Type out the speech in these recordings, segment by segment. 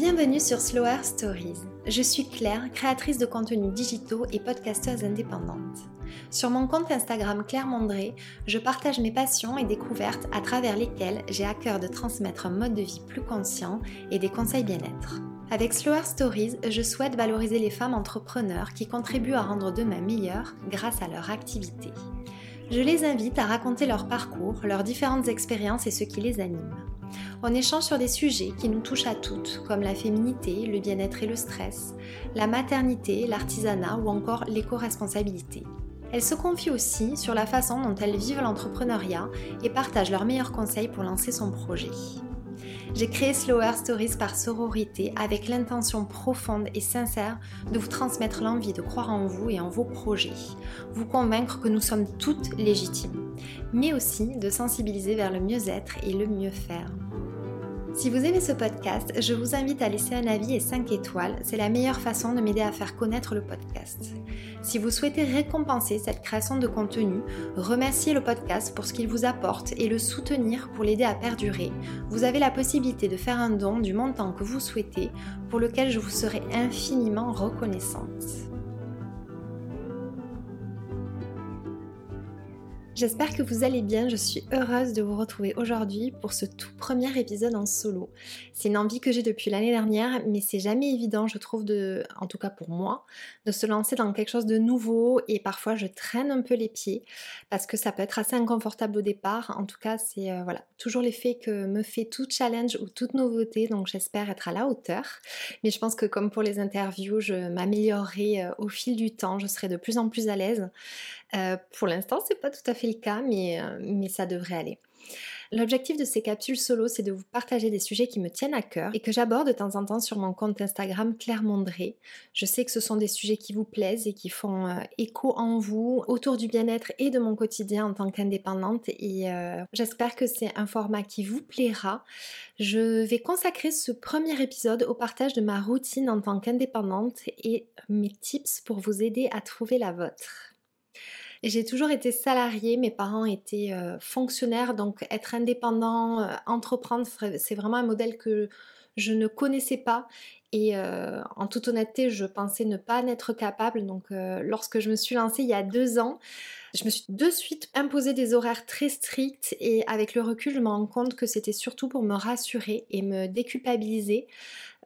Bienvenue sur Slower Stories. Je suis Claire, créatrice de contenus digitaux et podcasteuse indépendante. Sur mon compte Instagram Claire Mondré, je partage mes passions et découvertes à travers lesquelles j'ai à cœur de transmettre un mode de vie plus conscient et des conseils bien-être. Avec Slower Stories, je souhaite valoriser les femmes entrepreneurs qui contribuent à rendre demain meilleures grâce à leur activité. Je les invite à raconter leur parcours, leurs différentes expériences et ce qui les anime. On échange sur des sujets qui nous touchent à toutes, comme la féminité, le bien-être et le stress, la maternité, l'artisanat ou encore l'éco-responsabilité. Elles se confient aussi sur la façon dont elles vivent l'entrepreneuriat et partagent leurs meilleurs conseils pour lancer son projet. J'ai créé Slower Stories par sororité avec l'intention profonde et sincère de vous transmettre l'envie de croire en vous et en vos projets, vous convaincre que nous sommes toutes légitimes, mais aussi de sensibiliser vers le mieux-être et le mieux faire. Si vous aimez ce podcast, je vous invite à laisser un avis et 5 étoiles. C'est la meilleure façon de m'aider à faire connaître le podcast. Si vous souhaitez récompenser cette création de contenu, remercier le podcast pour ce qu'il vous apporte et le soutenir pour l'aider à perdurer, vous avez la possibilité de faire un don du montant que vous souhaitez pour lequel je vous serai infiniment reconnaissante. J'espère que vous allez bien, je suis heureuse de vous retrouver aujourd'hui pour ce tout premier épisode en solo. C'est une envie que j'ai depuis l'année dernière, mais c'est jamais évident, je trouve, en tout cas pour moi, de se lancer dans quelque chose de nouveau et parfois je traîne un peu les pieds parce que ça peut être assez inconfortable au départ. En tout cas, c'est euh, voilà, toujours l'effet que me fait tout challenge ou toute nouveauté, donc j'espère être à la hauteur. Mais je pense que comme pour les interviews, je m'améliorerai euh, au fil du temps, je serai de plus en plus à l'aise. Euh, pour l'instant, c'est pas tout à fait le cas, mais, euh, mais ça devrait aller. L'objectif de ces capsules solo, c'est de vous partager des sujets qui me tiennent à cœur et que j'aborde de temps en temps sur mon compte Instagram Claire Mondré. Je sais que ce sont des sujets qui vous plaisent et qui font euh, écho en vous autour du bien-être et de mon quotidien en tant qu'indépendante et j'espère que c'est un format qui vous plaira. Je vais consacrer ce premier épisode au partage de ma routine en tant qu'indépendante et mes tips pour vous aider à trouver la vôtre. J'ai toujours été salariée, mes parents étaient euh, fonctionnaires, donc être indépendant, euh, entreprendre, c'est vraiment un modèle que je ne connaissais pas. Et euh, en toute honnêteté, je pensais ne pas en être capable. Donc lorsque je me suis lancée il y a deux ans, je me suis de suite imposé des horaires très stricts et avec le recul, je me rends compte que c'était surtout pour me rassurer et me déculpabiliser.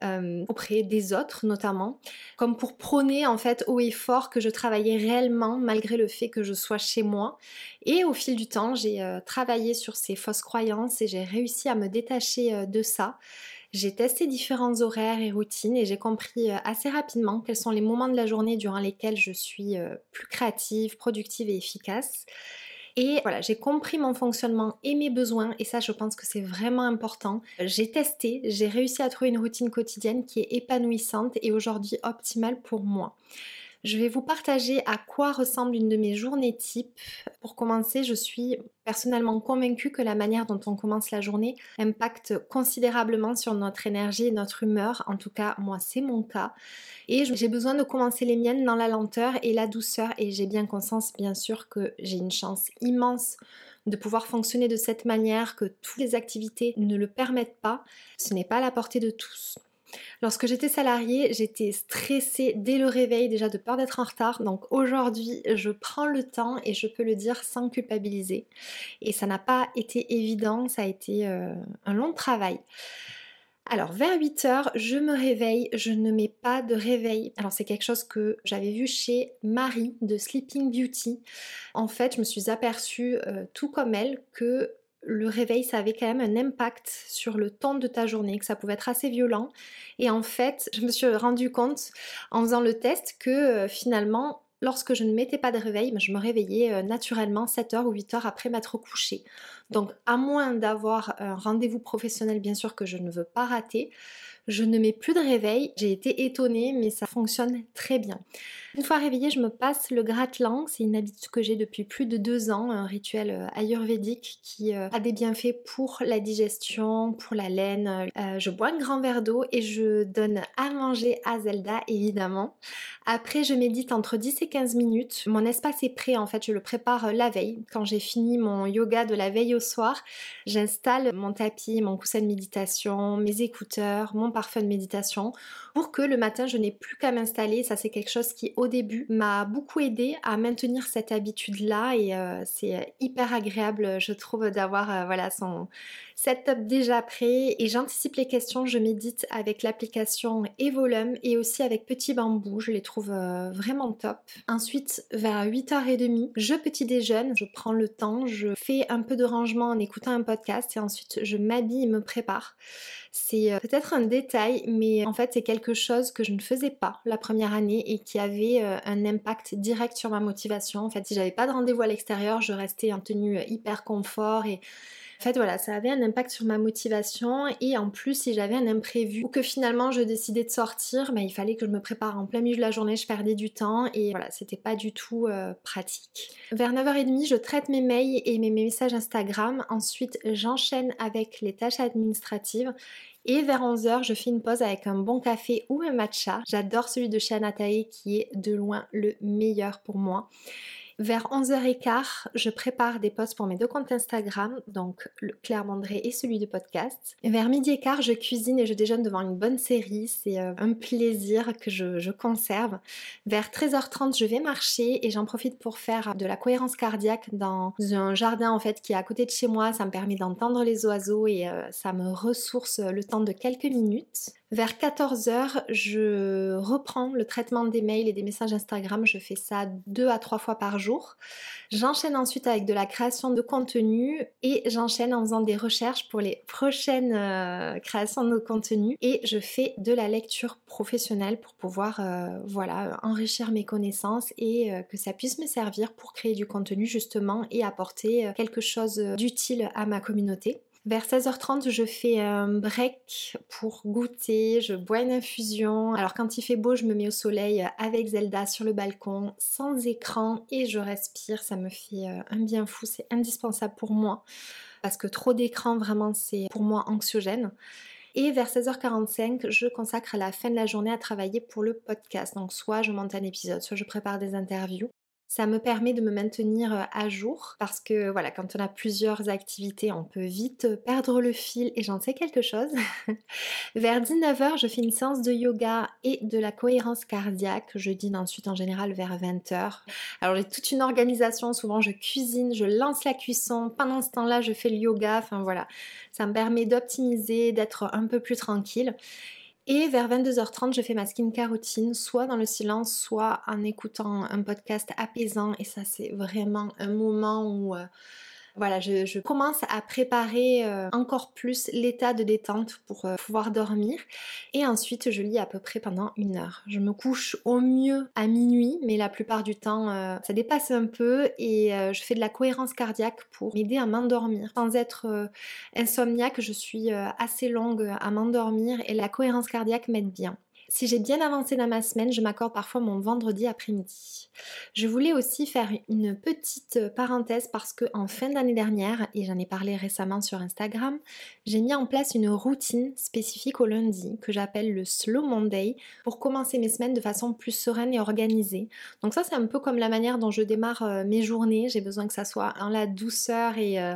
Euh, auprès des autres notamment, comme pour prôner en fait haut et fort que je travaillais réellement malgré le fait que je sois chez moi. Et au fil du temps, j'ai euh, travaillé sur ces fausses croyances et j'ai réussi à me détacher euh, de ça. J'ai testé différents horaires et routines et j'ai compris assez rapidement quels sont les moments de la journée durant lesquels je suis plus créative, productive et efficace. Et voilà, j'ai compris mon fonctionnement et mes besoins et ça je pense que c'est vraiment important. J'ai testé, j'ai réussi à trouver une routine quotidienne qui est épanouissante et aujourd'hui optimale pour moi. Je vais vous partager à quoi ressemble une de mes journées type. Pour commencer, je suis personnellement convaincue que la manière dont on commence la journée impacte considérablement sur notre énergie et notre humeur. En tout cas, moi, c'est mon cas. Et j'ai besoin de commencer les miennes dans la lenteur et la douceur. Et j'ai bien conscience, bien sûr, que j'ai une chance immense de pouvoir fonctionner de cette manière, que toutes les activités ne le permettent pas. Ce n'est pas à la portée de tous. Lorsque j'étais salariée, j'étais stressée dès le réveil déjà de peur d'être en retard. Donc aujourd'hui, je prends le temps et je peux le dire sans culpabiliser. Et ça n'a pas été évident, ça a été euh, un long travail. Alors vers 8 heures, je me réveille, je ne mets pas de réveil. Alors c'est quelque chose que j'avais vu chez Marie de Sleeping Beauty. En fait, je me suis aperçue, euh, tout comme elle, que le réveil, ça avait quand même un impact sur le temps de ta journée, que ça pouvait être assez violent. Et en fait, je me suis rendu compte en faisant le test que euh, finalement, lorsque je ne mettais pas de réveil, ben, je me réveillais euh, naturellement 7 heures ou 8 heures après m'être couchée. Donc, à moins d'avoir un rendez-vous professionnel, bien sûr, que je ne veux pas rater, je ne mets plus de réveil. J'ai été étonnée, mais ça fonctionne très bien. Une fois réveillée, je me passe le gratte-langue. C'est une habitude que j'ai depuis plus de deux ans, un rituel euh, ayurvédique qui euh, a des bienfaits pour la digestion, pour la laine. Euh, je bois un grand verre d'eau et je donne à manger à Zelda, évidemment. Après, je médite entre 10 et 15 minutes. Mon espace est prêt, en fait, je le prépare la veille. Quand j'ai fini mon yoga de la veille au soir, j'installe mon tapis, mon coussin de méditation, mes écouteurs, mon parfum de méditation pour que le matin je n'ai plus qu'à m'installer. Ça c'est quelque chose qui au début m'a beaucoup aidé à maintenir cette habitude là et euh, c'est hyper agréable je trouve d'avoir euh, voilà son setup déjà prêt et j'anticipe les questions, je médite avec l'application Evolum et aussi avec Petit Bambou, je les trouve euh, vraiment top. Ensuite vers 8h30 je petit déjeune, je prends le temps, je fais un peu de rangement en écoutant un podcast et ensuite je m'habille et me prépare. C'est euh, peut-être un détail, mais en fait c'est quelque chose que je ne faisais pas la première année et qui avait euh, un impact direct sur ma motivation. En fait, si j'avais pas de rendez-vous à l'extérieur, je restais en tenue euh, hyper confort et en fait, voilà, ça avait un impact sur ma motivation et en plus, si j'avais un imprévu ou que finalement je décidais de sortir, bah, il fallait que je me prépare en plein milieu de la journée, je perdais du temps et voilà, c'était pas du tout euh, pratique. Vers 9h30, je traite mes mails et mes messages Instagram. Ensuite, j'enchaîne avec les tâches administratives et vers 11h, je fais une pause avec un bon café ou un matcha. J'adore celui de chez Anatae qui est de loin le meilleur pour moi. Vers 11h15, je prépare des posts pour mes deux comptes Instagram, donc le Claire Mandré et celui de podcast. Vers midi et quart, je cuisine et je déjeune devant une bonne série. C'est euh, un plaisir que je, conserve. Vers 13h30, je vais marcher et j'en profite pour faire de la cohérence cardiaque dans un jardin en fait qui est à côté de chez moi. Ça me permet d'entendre les oiseaux et euh, ça me ressource le temps de quelques minutes. Vers 14h, je reprends le traitement des mails et des messages Instagram. Je fais ça deux à trois fois par jour. J'enchaîne ensuite avec de la création de contenu et j'enchaîne en faisant des recherches pour les prochaines euh, créations de contenu et je fais de la lecture professionnelle pour pouvoir euh, voilà, enrichir mes connaissances et euh, que ça puisse me servir pour créer du contenu justement et apporter quelque chose d'utile à ma communauté. Vers 16h30, je fais un break pour goûter, je bois une infusion. Alors quand il fait beau, je me mets au soleil avec Zelda sur le balcon, sans écran et je respire. Ça me fait euh, un bien fou, c'est indispensable pour moi. Parce que trop d'écran, vraiment, c'est pour moi anxiogène. Et vers 16h45, je consacre la fin de la journée à travailler pour le podcast. Donc soit je monte un épisode, soit je prépare des interviews. Ça me permet de me maintenir euh, à jour parce que voilà, quand on a plusieurs activités, on peut vite perdre le fil et j'en sais quelque chose. vers 19h, je fais une séance de yoga et de la cohérence cardiaque. Je dîne ensuite en général vers 20h. Alors j'ai toute une organisation, souvent je cuisine, je lance la cuisson. Pendant ce temps-là, je fais le yoga. Enfin voilà, ça me permet d'optimiser, d'être un peu plus tranquille. Et vers 22h30, je fais ma skincare routine, soit dans le silence, soit en écoutant un podcast apaisant. Et ça, c'est vraiment un moment où euh, voilà, je, commence à préparer euh, encore plus l'état de détente pour euh, pouvoir dormir. Et ensuite, je lis à peu près pendant une heure. Je me couche au mieux à minuit, mais la plupart du temps, euh, ça dépasse un peu et je fais de la cohérence cardiaque pour m'aider à m'endormir. Sans être insomniaque, je suis assez longue à m'endormir et la cohérence cardiaque m'aide bien. Si j'ai bien avancé dans ma semaine, je m'accorde parfois mon vendredi après-midi. Je voulais aussi faire une petite parenthèse parce que en fin d'année dernière, et j'en ai parlé récemment sur Instagram, j'ai mis en place une routine spécifique au lundi que j'appelle le Slow Monday pour commencer mes semaines de façon plus sereine et organisée. Donc ça c'est un peu comme la manière dont je démarre euh, mes journées. J'ai besoin que ça soit en la douceur et euh,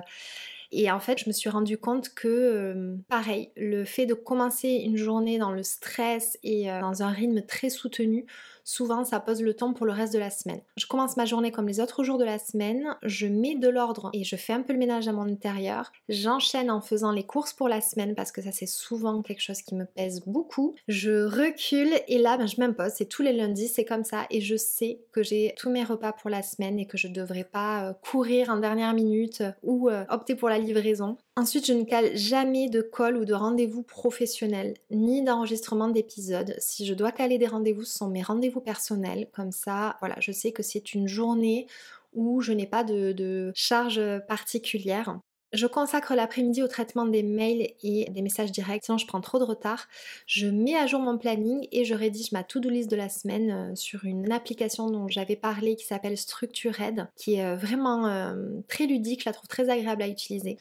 et en fait, je me suis rendu compte que, euh, pareil, le fait de commencer une journée dans le stress et euh, dans un rythme très soutenu, souvent ça pose le temps pour le reste de la semaine. Je commence ma journée comme les autres jours de la semaine, je mets de l'ordre et je fais un peu le ménage à mon intérieur. J'enchaîne en faisant les courses pour la semaine parce que ça c'est souvent quelque chose qui me pèse beaucoup. Je recule et là ben, je m'impose, c'est tous les lundis, c'est comme ça et je sais que j'ai tous mes repas pour la semaine et que je devrais pas euh, courir en dernière minute ou opter pour la livraison. Ensuite, je ne cale jamais de call ou de rendez-vous professionnels, ni d'enregistrement d'épisodes. Si je dois caler des rendez-vous, ce sont mes rendez-vous personnels. Comme ça, voilà, je sais que c'est une journée où je n'ai pas de, de charge particulière. Je consacre l'après-midi au traitement des mails et des messages directs, sinon je prends trop de retard. Je mets à jour mon planning et je rédige ma to-do list de la semaine euh, sur une application dont j'avais parlé qui s'appelle Structured, qui est euh, vraiment euh, très ludique, je la trouve très agréable à utiliser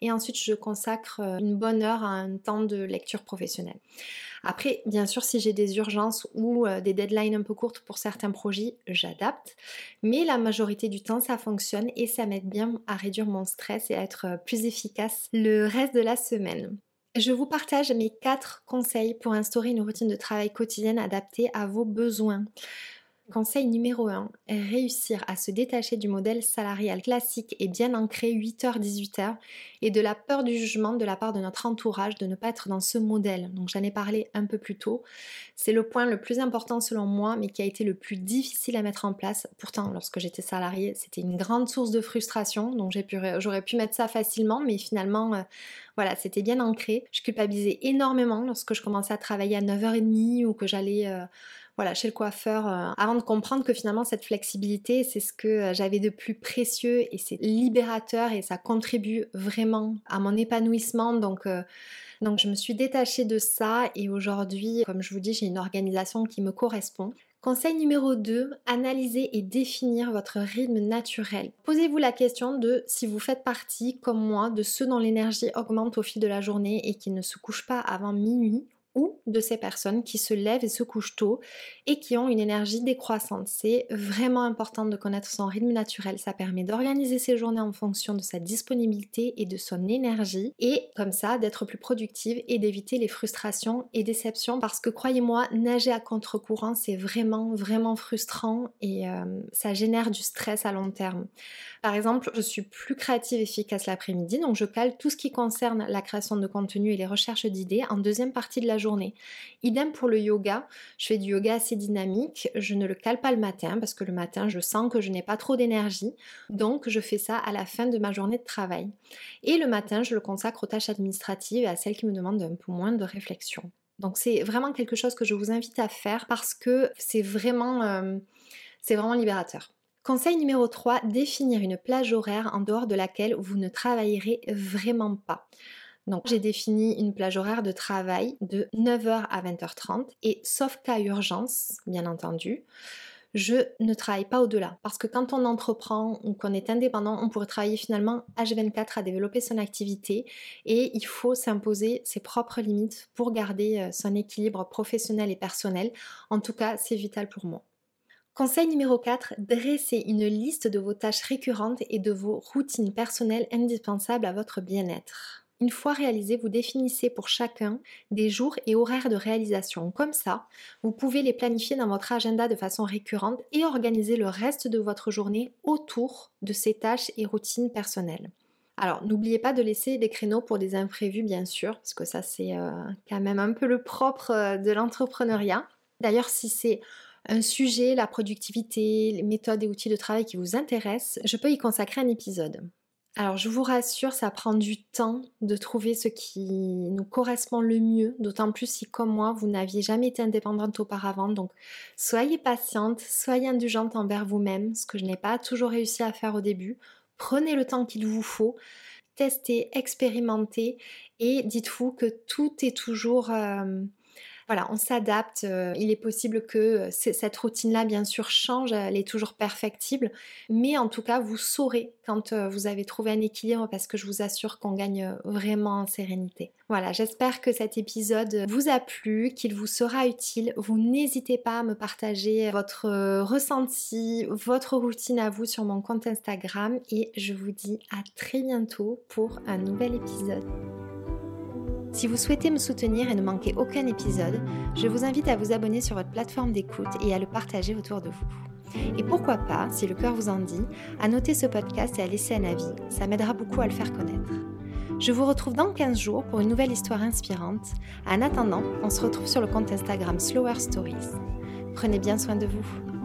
et ensuite je consacre euh, une bonne heure à un temps de lecture professionnelle. Après, bien sûr, si j'ai des urgences ou euh, des deadlines un peu courtes pour certains projets, j'adapte. Mais la majorité du temps, ça fonctionne et ça m'aide bien à réduire mon stress et à être euh, plus efficace le reste de la semaine. Je vous partage mes 4 conseils pour instaurer une routine de travail quotidienne adaptée à vos besoins. Conseil numéro 1, réussir à se détacher du modèle salarial classique et bien ancré 8h-18h et de la peur du jugement de la part de notre entourage de ne pas être dans ce modèle. Donc j'en ai parlé un peu plus tôt. C'est le point le plus important selon moi mais qui a été le plus difficile à mettre en place. Pourtant lorsque j'étais salariée c'était une grande source de frustration donc j'aurais pu mettre ça facilement mais finalement euh, voilà c'était bien ancré. Je culpabilisais énormément lorsque je commençais à travailler à 9h30 ou que j'allais... Euh, voilà, chez le coiffeur, euh, avant de comprendre que finalement cette flexibilité, c'est ce que euh, j'avais de plus précieux et c'est libérateur et ça contribue vraiment à mon épanouissement. Donc, euh, donc je me suis détachée de ça et aujourd'hui, comme je vous dis, j'ai une organisation qui me correspond. Conseil numéro 2, analysez et définir votre rythme naturel. Posez-vous la question de si vous faites partie, comme moi, de ceux dont l'énergie augmente au fil de la journée et qui ne se couchent pas avant minuit ou de ces personnes qui se lèvent et se couchent tôt et qui ont une énergie décroissante. C'est vraiment important de connaître son rythme naturel. Ça permet d'organiser ses journées en fonction de sa disponibilité et de son énergie et comme ça d'être plus productive et d'éviter les frustrations et déceptions parce que croyez-moi, nager à contre-courant c'est vraiment vraiment frustrant et euh, ça génère du stress à long terme. Par exemple, je suis plus créative et efficace l'après-midi donc je cale tout ce qui concerne la création de contenu et les recherches d'idées en deuxième partie de la journée Idem pour le yoga, je fais du yoga assez dynamique, je ne le cale pas le matin parce que le matin je sens que je n'ai pas trop d'énergie, donc je fais ça à la fin de ma journée de travail. Et le matin je le consacre aux tâches administratives et à celles qui me demandent un peu moins de réflexion. Donc c'est vraiment quelque chose que je vous invite à faire parce que c'est vraiment, euh, c'est vraiment libérateur. Conseil numéro 3, définir une plage horaire en dehors de laquelle vous ne travaillerez vraiment pas. Donc j'ai défini une plage horaire de travail de 9h à 20h30 et sauf cas urgence, bien entendu, je ne travaille pas au-delà. Parce que quand on entreprend ou qu'on est indépendant, on pourrait travailler finalement H24 à développer son activité et il faut s'imposer ses propres limites pour garder euh, son équilibre professionnel et personnel. En tout cas, c'est vital pour moi. Conseil numéro 4, dressez une liste de vos tâches récurrentes et de vos routines personnelles indispensables à votre bien-être. Une fois réalisé, vous définissez pour chacun des jours et horaires de réalisation. Comme ça, vous pouvez les planifier dans votre agenda de façon récurrente et organiser le reste de votre journée autour de ces tâches et routines personnelles. Alors, n'oubliez pas de laisser des créneaux pour des imprévus, bien sûr, parce que ça, c'est euh, quand même un peu le propre euh, de l'entrepreneuriat. D'ailleurs, si c'est un sujet, la productivité, les méthodes et outils de travail qui vous intéressent, je peux y consacrer un épisode. Alors je vous rassure, ça prend du temps de trouver ce qui nous correspond le mieux, d'autant plus si comme moi, vous n'aviez jamais été indépendante auparavant. Donc soyez patiente, soyez indulgente envers vous-même, ce que je n'ai pas toujours réussi à faire au début. Prenez le temps qu'il vous faut, testez, expérimentez et dites-vous que tout est toujours... Euh, voilà, on s'adapte. Euh, il est possible que euh, cette routine-là, bien sûr, change, elle est toujours perfectible, mais en tout cas, vous saurez quand euh, vous avez trouvé un équilibre parce que je vous assure qu'on gagne vraiment en sérénité. Voilà, j'espère que cet épisode vous a plu, qu'il vous sera utile. Vous n'hésitez pas à me partager votre ressenti, votre routine à vous sur mon compte Instagram et je vous dis à très bientôt pour un nouvel épisode. Si vous souhaitez me soutenir et ne manquer aucun épisode, je vous invite à vous abonner sur votre plateforme d'écoute et à le partager autour de vous. Et pourquoi pas, si le cœur vous en dit, à noter ce podcast et à laisser un avis, ça m'aidera beaucoup à le faire connaître. Je vous retrouve dans 15 jours pour une nouvelle histoire inspirante. En attendant, on se retrouve sur le compte Instagram Slower Stories. Prenez bien soin de vous.